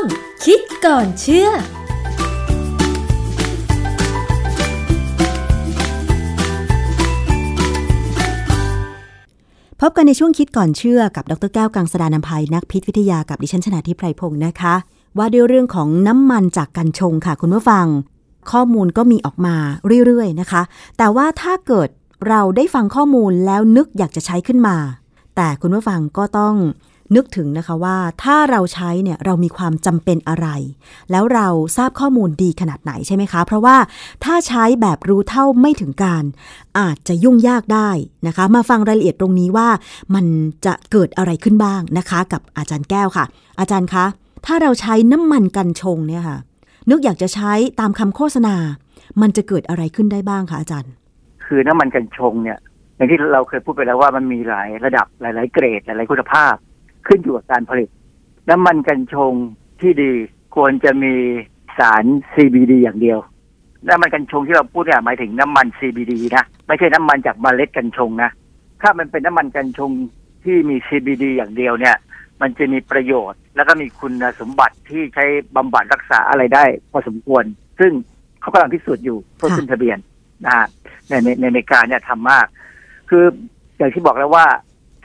ง คิดก่อนเชื่อพบกันในช่วงคิดก่อนเชื่อกับดรแก้วกังสดานนภัยนักพิษวิทยากับดิฉันชนาทิพไพรพงศ์นะคะ ว่าด้วยเรื่องของน้ำมันจากกัญชงค่ะคุณผู้ฟัง ข้อมูลก็มีออกมาเรื่อยๆนะคะ แต่ว่าถ้าเกิดเราได้ฟังข้อมูลแล้วนึกอยากจะใช้ขึ้นมา แต่คุณผู้ฟังก็ต้อง นึกถึงนะคะว่าถ้าเราใช้เนี่ยเรามีความจำเป็นอะไร แล้วเราทราบข้อมูลดีขนาดไหนใช่ไหมคะ เพราะว่าถ้าใช้แบบรู้เท่าไม่ถึงการ อาจจะยุ่งยากได้นะคะ มาฟังรายละเอียดตรงนี้ว่ามันจะเกิดอะไรขึ้นบ้างนะคะ กับอาจารย์แก้วค่ะ อาจารย์คะ ถ้าเราใช้น้ำมันกันชงเนี่ยค่ะ นึกอยากจะใช้ตามคำโฆษณา มันจะเกิดอะไรขึ้นได้บ้างคะอาจารย์ คือน้ำมันกัญชงเนี่ยอย่างที่เราเคยพูดไปแล้วว่ามันมีหลายระดับหลาย ๆ เกรดหลาย ๆ คุณภาพ ขึ้นอยู่กับการผลิต น้ำมันกัญชงที่ดีควรจะมีสาร CBD อย่างเดียว น้ำมันกัญชงที่เราพูดเนี่ยหมายถึงน้ำมัน CBD นะ ไม่ใช่น้ำมันจากเมล็ดกัญชงนะ ถ้ามันเป็นน้ำมันกัญชงที่มี CBD อย่างเดียวเนี่ย มันจะมีประโยชน์ แล้วก็มีคุณสมบัติที่ใช้บำบัดรักษาอะไรได้ พอสมควร ซึ่งเขากำลังพิสูจน์อยู่เพื่อขึ้นทะเบียนนะฮะในในในอเมริกาเนี่ยทำมาก คืออย่างที่บอกแล้วว่า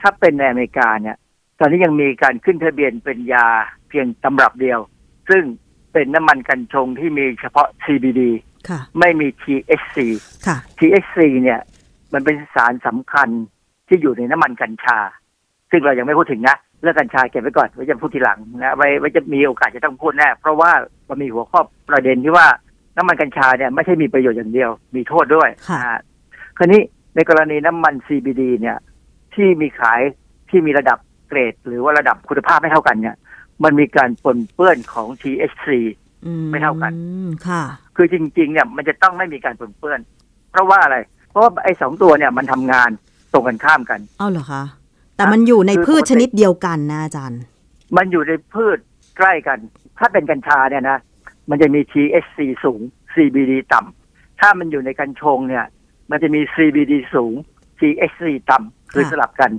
ถ้าเป็นในอเมริกาเนี่ย ตอนนี้ยังมีการขึ้นทะเบียนเป็นยาเพียงตำรับเดียว ซึ่งเป็นน้ำมันกัญชงที่มีเฉพาะ CBD ค่ะไม่มี THC ค่ะ THC เนี่ย มันเป็นสารสำคัญที่อยู่ในน้ำมันกัญชา ซึ่งเรายังไม่พูดถึงนะเรื่องกัญชาเก็บไว้ก่อนไว้จะพูดทีหลังนะไว้ไว้จะมีโอกาสจะต้องพูดแน่เพราะว่ามันมีหัวข้อประเด็นที่ว่าน้ำมันกัญชาเนี่ยไม่ใช่มีประโยชน์อย่างเดียว มีโทษด้วยค่ะนะฮะคราวนี้ในกรณีน้ำมัน CBD เนี่ย ที่มีขายที่มีระดับ เกรด หรือว่าระดับคุณภาพไม่เท่ากันเนี่ย มันมีการปนเปื้อนของ THC อืไม่เท่ากันค่ะ คือจริง ๆ เนี่ยมันจะต้องไม่มีการปนเปื้อน เพราะว่าอะไร เพราะว่าไอ้สองตัวเนี่ยมันทำงานตรงกันข้ามกันเอาเหรอคะ แต่มันอยู่ในคือพืชปกติชนิดเดียวกันนะอาจารย์ มันอยู่ในพืชใกล้กัน ถ้าเป็นกัญชาเนี่ยนะ มันจะมี THC สูง CBD ต่ำถ้ามันอยู่ในกัญชงเนี่ย มันจะมี CBD สูง THC ต่ำคือค่ะสลับกัน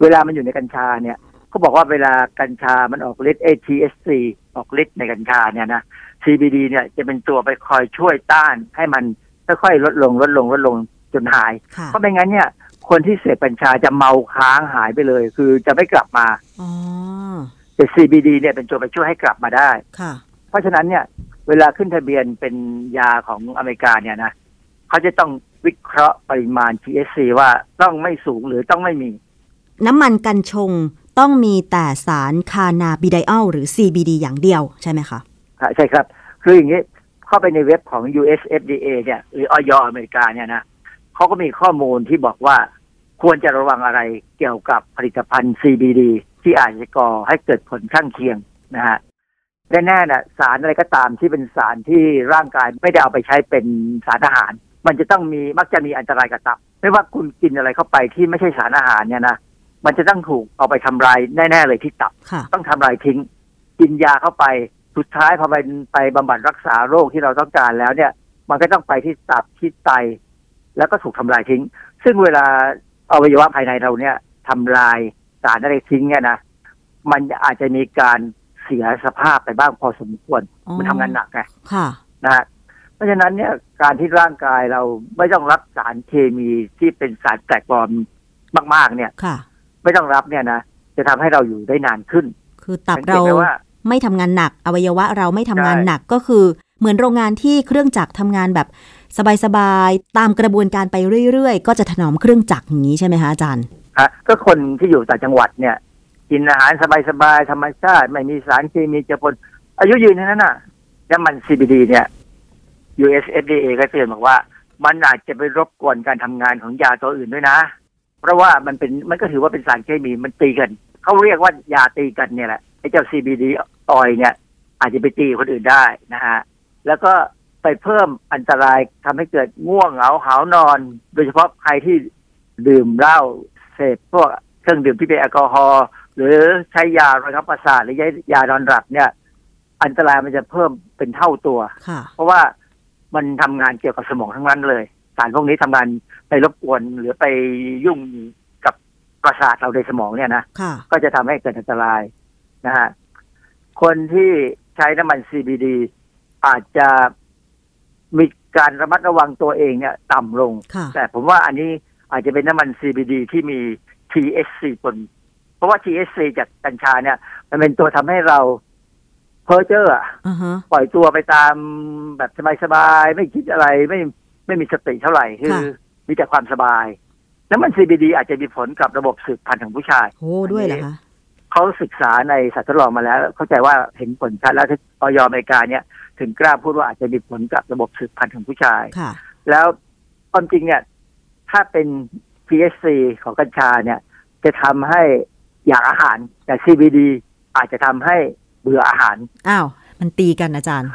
เวลามันอยู่ในกัญชาเนี่ยเขาบอกว่าเวลากัญชามันออกฤทธิ์ THC ออกฤทธิ์ในกัญชาเนี่ยนะ CBD เนี่ยจะเป็นตัวไปคอยช่วยต้านให้มันค่อยๆลดลงลดลงลดลงจนหายค่ะเพราะไม่งั้นเนี่ย คนที่เสพกัญชาจะเมาค้างหายไปเลย คือจะไม่กลับมาอ๋อแต่ CBD เนี่ยเป็นตัวไปช่วยให้กลับมาได้ค่ะ เพราะฉะนั้นเนี่ย เวลาขึ้นทะเบียนเป็นยาของอเมริกาเนี่ยนะเขาจะต้องวิเคราะห์ปริมาณ THC ว่าต้องไม่สูงหรือต้องไม่มี น้ำมันกัญชงต้องมีแต่สารคานาบิไดอัลหรือ CBD อย่างเดียวใช่ไหมคะค่ะใช่ครับ คืออย่างนี้เข้าไปในเว็บของ US FDA เนี่ยหรือออยอเมริกาเนี่ยนะเขาก็มีข้อมูลที่บอกว่าควรจะระวังอะไรเกี่ยวกับผลิตภัณฑ์ CBD ที่อาจจะก่อให้เกิดผลข้างเคียงนะฮะแน่ๆนะสารอะไรก็ตามที่เป็นสารที่ร่างกายไม่ได้เอาไปใช้เป็นสารอาหาร มันจะต้องมีมักจะมีอันตรายกับตับ ไม่ว่าคุณกินอะไรเข้าไปที่ไม่ใช่สารอาหารเนี่ยนะ มันจะต้องถูกเอาไปทำลายแน่ๆเลยที่ตับค่ะต้องทำลายทิ้ง กินยาเข้าไปสุดท้ายพอไปไปบำบัดรักษาโรคที่เราต้องการแล้วเนี่ย มันก็ต้องไปที่ตับที่ไต แล้วก็ถูกทำลายทิ้ง ซึ่งเวลาอวัยวะภายในเราเนี่ยทำลายสารอะไรทิ้งเนี่ยนะมันอาจจะมีการเสียสภาพไปบ้างพอสมควรอ๋อมันทำงานหนักไงค่ะนะฮะเพราะฉะนั้นเนี่ยการที่ร่างกายเราไม่ต้องรับสารเคมีที่เป็นสารแปลกปลอมมาก ๆ เนี่ยค่ะ ไม่ต้องรับเนี่ยนะจะทำให้เราอยู่ได้นานขึ้น คือตับสังเกเราตไหมว่าไม่ทำงานหนักอวัยวะเราไม่ทำงานใช่หนักก็คือ เหมือนโรงงานที่เครื่องจักรทำงานแบบสบายๆตามกระบวนการไปเรื่อยๆ ก็จะถนอมเครื่องจักรอย่างนี้ใช่ไหมคะอาจารย์ฮะก็คนที่อยู่ต่างจังหวัดเนี่ย กินอาหารสบายๆธรรมชาติ ไม่มีสารเคมีเจือปนอายุยืนทั้งนั้นน่ะน้ำมัน CBD เนี่ย US FDA ก็เตือนบอกว่า มันอาจจะไปรบกวนการทำงานของยาตัวอื่นด้วยนะ เพราะว่ามันเป็นมันก็ถือว่าเป็นสารเคมีมันตีกันเขาเรียกว่ายาตีกันเนี่ยแหละไอ้เจ้า CBD ออยเนี่ย อาจจะไปตีคนอื่นได้นะฮะแล้วก็ไปเพิ่มอันตรายทำให้เกิดง่วงเหงาหาวนอน โดยเฉพาะใครที่ดื่มเหล้าเสพพวกเครื่องดื่มที่เป็นแอลกอฮอล์หรือใช้ยาระงับประสาทหรือยายานอนหลับเนี่ย อันตรายมันจะเพิ่มเป็นเท่าตัวค่ะเพราะว่ามันทำงานเกี่ยวกับสมองทั้งนั้นเลย สารพวกนี้ทำงาน ไปรบกวนหรือไปยุ่งกับประสาทเราในสมองเนี่ยนะค่ะก็จะทำให้เกิดอันตรายนะฮะคนที่ใช้น้ำมัน CBD อาจจะมีการระมัดระวังตัวเองเนี่ย ต่ำลงค่ะแต่ผมว่าอันนี้อาจจะเป็นน้ำมัน CBD ที่มี THC ปนเพราะว่า THC จากกัญชาเนี่ย มันเป็นตัวทำให้เราเพ้อเจ้ออะอ่าฮะปล่อยตัวไปตามแบบสบายๆ ไม่คิดอะไรไม่ไม่มีสติเท่าไหร่คือค่ะ มีแต่ความสบาย น้ำมัน CBD อาจจะมีผลกับระบบสืบพันธุ์ของผู้ชายโอ้ด้วยเหรอคะเขาศึกษาในสัตว์ทดลองมาแล้ว เข้าใจว่าเห็นผลชัดแล้วที่ออยอเมริกาเนี่ย ถึงกล้าพูดว่าอาจจะมีผลกับระบบสืบพันธุ์ของผู้ชายค่ะแล้วความจริงเนี่ย ถ้าเป็น THC ของกัญชาเนี่ย จะทำให้อยากอาหาร แต่ CBD อาจจะทำให้เบื่ออาหารอ้าวมันตีกันอาจารย์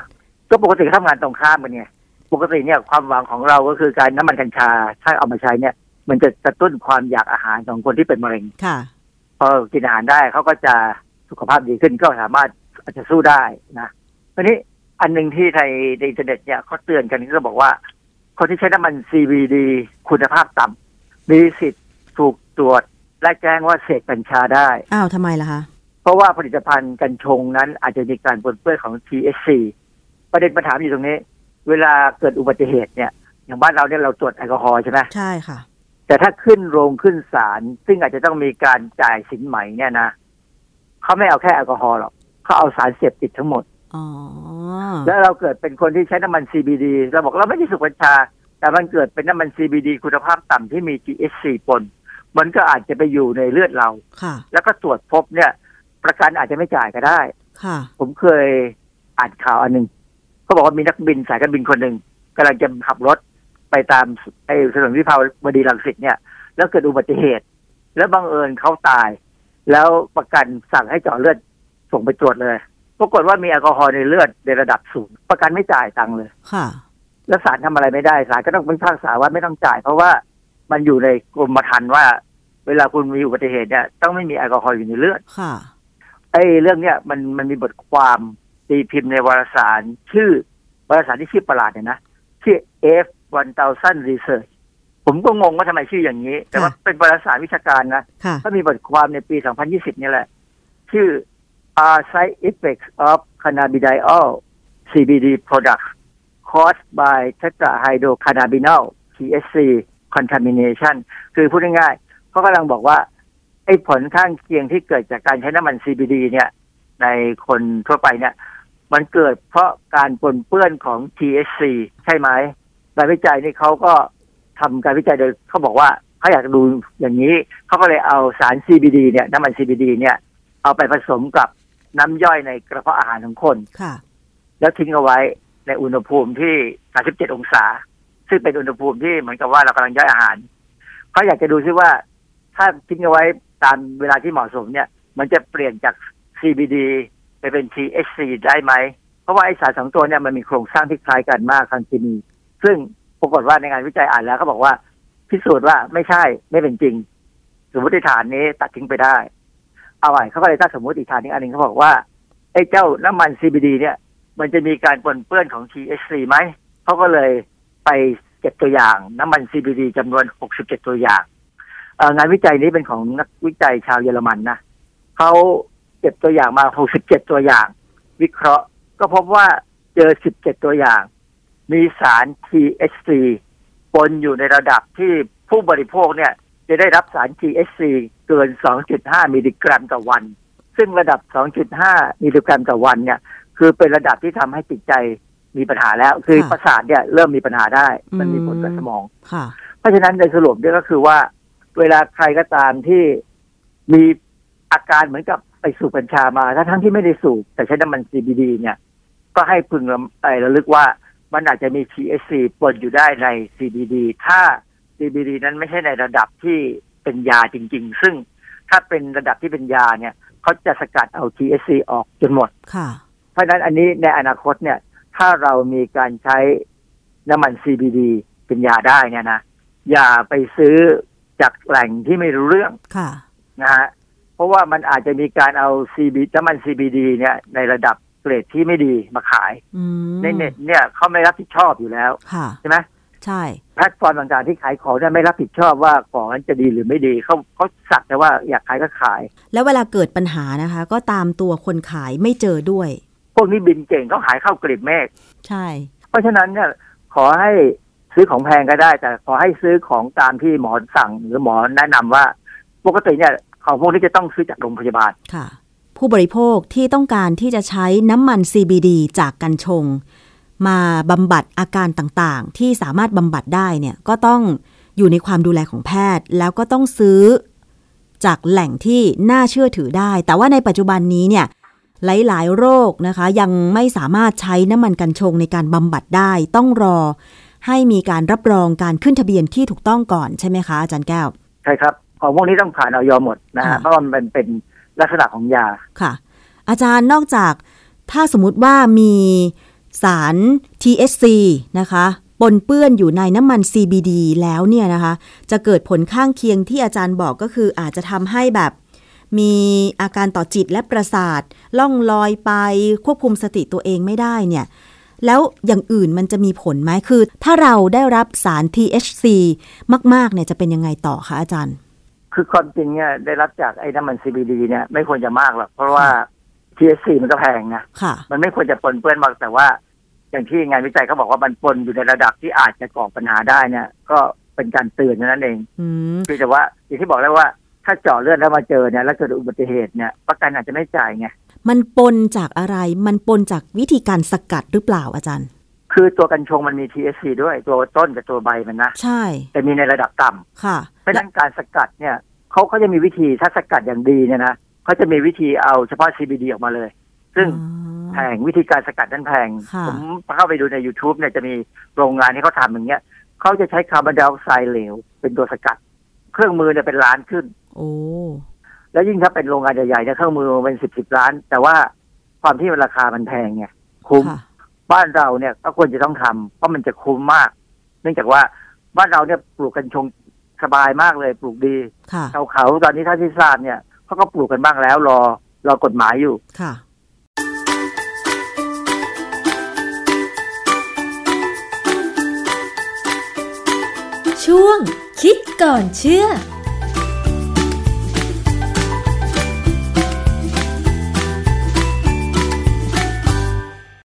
ก็ปกติเขาทำงานตรงข้ามกันไง ปกติเนี่ยความหวังของเราก็คือการน้ำมันกัญชา ถ้าเอามาใช้เนี่ย มันจะกระตุ้นความอยากอาหารของคนที่เป็นมะเร็งค่ะพอกินอาหารได้เขาก็จะสุขภาพดีขึ้นก็สามารถอาจจะสู้ได้นะทีนี้อันหนึ่งที่ในในอินเทอร์เน็ตเนี่ยเขาเตือนกันก็บอกว่า คนที่ใช้น้ำมัน CBD คุณภาพต่ำมีสิทธิ์ถูกตรวจและแจ้งว่าเสพกัญชาได้ อ้าวทำไมล่ะคะ เพราะว่าผลิตภัณฑ์กัญชงนั้นอาจจะมีการปนเปื้อนของ THC ประเด็นปัญหาอยู่ตรงนี้ เวลาเกิดอุบัติเหตุเนี่ย อย่างบ้านเราเนี่ยเราตรวจแอลกอฮอล์ใช่ไหมใช่ค่ะ แต่ถ้าขึ้นโรงขึ้นศาลซึ่งอาจจะต้องมีการจ่ายสินไหมเนี่ยนะเขาไม่เอาแค่แอลกอฮอล์หรอกเขาเอาสารเสพติดทั้งหมดอ๋อแล้วเราเกิดเป็นคนที่ใช้น้ำมัน CBD เราบอกเราไม่ได้สูบกัญชา แต่มันเกิดเป็นน้ำมัน CBD คุณภาพต่ำที่มี THC ปน มันก็อาจจะไปอยู่ในเลือดเราค่ะแล้วก็ตรวจพบเนี่ย ประกันอาจจะไม่จ่ายก็ได้ค่ะผมเคยอ่านข่าวอันหนึ่ง เขาบอกว่ามีนักบินสายการบินคนหนึ่งกำลังจะขับรถไปตามไอ้ถนนวิภาวดีรังสิตเนี่ย แล้วเกิดอุบัติเหตุ แล้วบังเอิญเขาตาย แล้วประกันสั่งให้เจาะเลือดส่งไปตรวจเลยปรากฏว่ามีแอลกอฮอล์ในเลือดในระดับสูงประกันไม่จ่ายตังค์เลยค่ะ แล้วศาลทำอะไรไม่ได้ศาลก็ต้องพิพากษาว่าไม่ต้องจ่าย เพราะว่ามันอยู่ในกรมธรรม์ว่า เวลาคุณมีอุบัติเหตุเนี่ยต้องไม่มีแอลกอฮอล์อยู่ในเลือดค่ะไอ้เรื่องเนี้ยมันมันมีบทความ ตีพิมพ์ในวารสารชื่อวารสารที่ชื่อประหลาดเนี่ยนะชื่อ F 1000 Research ผมก็งงว่าทำไมชื่ออย่างนี้ แต่ว่าค่ะเป็นวารสารวิชาการนะค่ะถ้ามีบทความในปี 2020 นี่แหละ ชื่อ Are Side Effects of Cannabidiol CBD Products Caused by Tetrahydrocannabinol THC Contamination คือพูดง่ายๆเขากำลังบอกว่า ไอ้ผลข้างเคียงที่เกิดจากการใช้น้ำมัน CBD เนี่ย ในคนทั่วไปเนี่ย มันเกิดเพราะการปนเปื้อนของ THC ใช่ไหมงานวิจัยนี่เขาก็ทำการวิจัยโดยเขาบอกว่าเขาอยากดูอย่างนี้เขาก็เลยเอาสาร CBD เนี่ยน้ำมัน CBD เนี่ยเอาไปผสมกับน้ำย่อยในกระเพาะอาหารของคนค่ะ แล้วทิ้งเอาไว้ในอุณหภูมิที่ 37 องศา ซึ่งเป็นอุณหภูมิที่เหมือนกับว่าเรากำลังย่อยอาหารเขาอยากจะดูซิว่า ถ้าทิ้งเอาไว้ตามเวลาที่เหมาะสมเนี่ย มันจะเปลี่ยนจาก CBD ไปเป็น THC ได้ไหม เพราะว่าไอสารสองตัวเนี่ยมันมีโครงสร้างที่คล้ายกันมากทางเคมีซึ่งปรากฏว่าในงานวิจัยอ่านแล้วเขาบอกว่าพิสูจน์ว่าไม่ใช่ไม่เป็นจริง สมมติฐานนี้ตัดทิ้งไปได้ เอาไว้เขาก็เลยตั้งสมมติฐานนี้อันหนึงเขาบอกว่าไอ้เจ้าน้ำมัน CBD เนี่ย มันจะมีการปนเปื้อนของ THC ไหมเขาก็เลยไปเก็บตัวอย่าง น้ำมัน CBD จำนวน 67 ตัวอย่างงานวิจัยนี้เป็นของนักวิจัยชาวเยอรมันนะเขา เก็บตัวอย่างมา67ตัวอย่าง วิเคราะห์ ก็พบว่าเจอ17ตัวอย่าง มีสาร THC ปนอยู่ในระดับที่ผู้บริโภคเนี่ยจะได้รับสาร THC เกิน 2.5 มิลลิกรัมต่อวัน ซึ่งระดับ 2.5 มิลลิกรัมต่อวันเนี่ย คือเป็นระดับที่ทำให้จิตใจมีปัญหาแล้ว คือค่ะประสาทเนี่ยเริ่มมีปัญหาได้ มันมีอืมผลกับสมองค่ะเพราะฉะนั้นในสรุปเนี่ยก็คือว่า เวลาใครก็ตามที่มีอาการเหมือนกับ ไปสูบกัญชามาถ้าทั้งที่ไม่ได้สูบแต่ใช้น้ำมัน CBD เนี่ย ก็ให้พึงระไอ้ระลึกว่ามันอาจจะมี THC ปนอยู่ได้ใน CBD ถ้า CBD นั้นไม่ใช่ในระดับที่เป็นยาจริง ๆ ซึ่งถ้าเป็นระดับที่เป็นยาเนี่ยเขาจะสกัดเอา THC ออกจนหมดค่ะเพราะฉะนั้นอันนี้ในอนาคตเนี่ย ถ้าเรามีการใช้น้ำมัน CBD เป็นยาได้เนี่ยนะอย่าไปซื้อจากแหล่งที่ไม่รู้เรื่องค่ะนะฮะ เพราะว่ามันอาจจะมีการเอา CB น้ำมัน CBD เนี่ยในระดับเกรดที่ไม่ดีมาขายอืมในเน็ตเนี่ยเขาไม่รับผิดชอบอยู่แล้วค่ะใช่ไหมใช่แพลตฟอร์มต่างๆที่ขายของเนี่ยไม่รับผิดชอบว่าของนั้นจะดีหรือไม่ดีเขาเขาสักแต่ว่าอยากขายก็ขาย แล้วเวลาเกิดปัญหานะคะ ก็ตามตัวคนขายไม่เจอด้วย พวกนี้บินเก่งเขาหายเข้ากลีบเมฆใช่ เพราะฉะนั้นเนี่ยขอให้ซื้อของแพงก็ได้ แต่ขอให้ซื้อของตามที่หมอสั่งหรือหมอแนะนำว่า ปกติเนี่ย ของพวกนี้จะต้องซื้อจากโรงพยาบาลค่ะ ผู้บริโภคที่ต้องการที่จะใช้น้ำมัน CBD จากกัญชง มาบำบัดอาการต่างๆ ที่สามารถบำบัดได้เนี่ยก็ต้องอยู่ในความดูแลของแพทย์ แล้วก็ต้องซื้อจากแหล่งที่น่าเชื่อถือได้ แต่ว่าในปัจจุบันนี้เนี่ยหลาย ๆ โรคนะคะ ยังไม่สามารถใช้น้ำมันกัญชงในการบำบัดได้ ต้องรอให้มีการรับรองการขึ้นทะเบียนที่ถูกต้องก่อนใช่ไหมคะอาจารย์แก้ว ใช่ครับ ของพวกนี้ต้องผ่านออยหมดนะฮะค่ะเพราะว่ามันเป็นลักษณะของยาค่ะ อาจารย์นอกจากถ้าสมมติว่ามีสาร THC นะคะปนเปื้อนอยู่ในน้ำมัน CBD แล้วเนี่ยนะคะ จะเกิดผลข้างเคียงที่อาจารย์บอกก็คืออาจจะทำให้แบบมีอาการต่อจิตและประสาทล่องลอยไปควบคุมสติตัวเองไม่ได้เนี่ย แล้วอย่างอื่นมันจะมีผลไหมคือ ถ้าเราได้รับสาร THC มาก ๆ เนี่ยจะเป็นยังไงต่อคะอาจารย์ คือความจริงเนี่ยได้รับจากไอ้น้ำมัน CBD เนี่ยไม่ควรจะมากหรอกเพราะว่า THC มันก็แพงนะค่ะมันไม่ควรจะปนเปื้อนมากแต่ว่า อย่างที่งานวิจัยเขาบอกว่ามันปนอยู่ในระดับที่อาจจะก่อปัญหาได้เนี่ย ก็เป็นการเตือนเท่านั้นเองอืมคือแต่ว่าอย่างที่บอกแล้วว่าถ้าเจาะเลือดแล้วมาเจอเนี่ยแล้วเกิดอุบัติเหตุเนี่ยประกันอาจจะไม่จ่ายไงมันปนจากอะไรมันปนจากวิธีการสกัดหรือเปล่าอาจารย์ คือตัวกัญชงมันมี THC ด้วยตัวต้นกับตัวใบมันนะ ใช่ แต่มีในระดับต่ำค่ะเพราะฉะนั้นการสกัดเนี่ยเขาเขาจะมีวิธีถ้าสกัดอย่างดีเนี่ยนะเขาจะมีวิธีเอาเฉพาะ CBD ออกมาเลย ซึ่งแพงวิธีการสกัดนั้นแพงค่ะผมเข้าไปดูใน YouTube เนี่ยจะมีโรงงานที่เขาทำอย่างเงี้ยเขาจะใช้คาร์บอนไดออกไซด์เหลว เป็นตัวสกัด เครื่องมือเนี่ยเป็นล้านขึ้น โอ้แล้วยิ่งถ้าเป็นโรงงานใหญ่ๆเนี่ยเครื่องมือเป็นสิบสิบล้าน แต่ว่าความที่มันราคามันแพงไงคุ้มค่ะ บ้านเราเนี่ยก็ควรจะต้องทำเพราะมันจะคุ้มมาก เนื่องจากว่าบ้านเราเนี่ยปลูกกัญชงสบายมากเลยปลูกดีค่ะชาวเขาตอนนี้ถ้าที่ทราบเนี่ยเขาก็ปลูกกันบ้างแล้วรอรอกฎหมายอยู่ค่ะ ช่วงคิดก่อนเชื่อ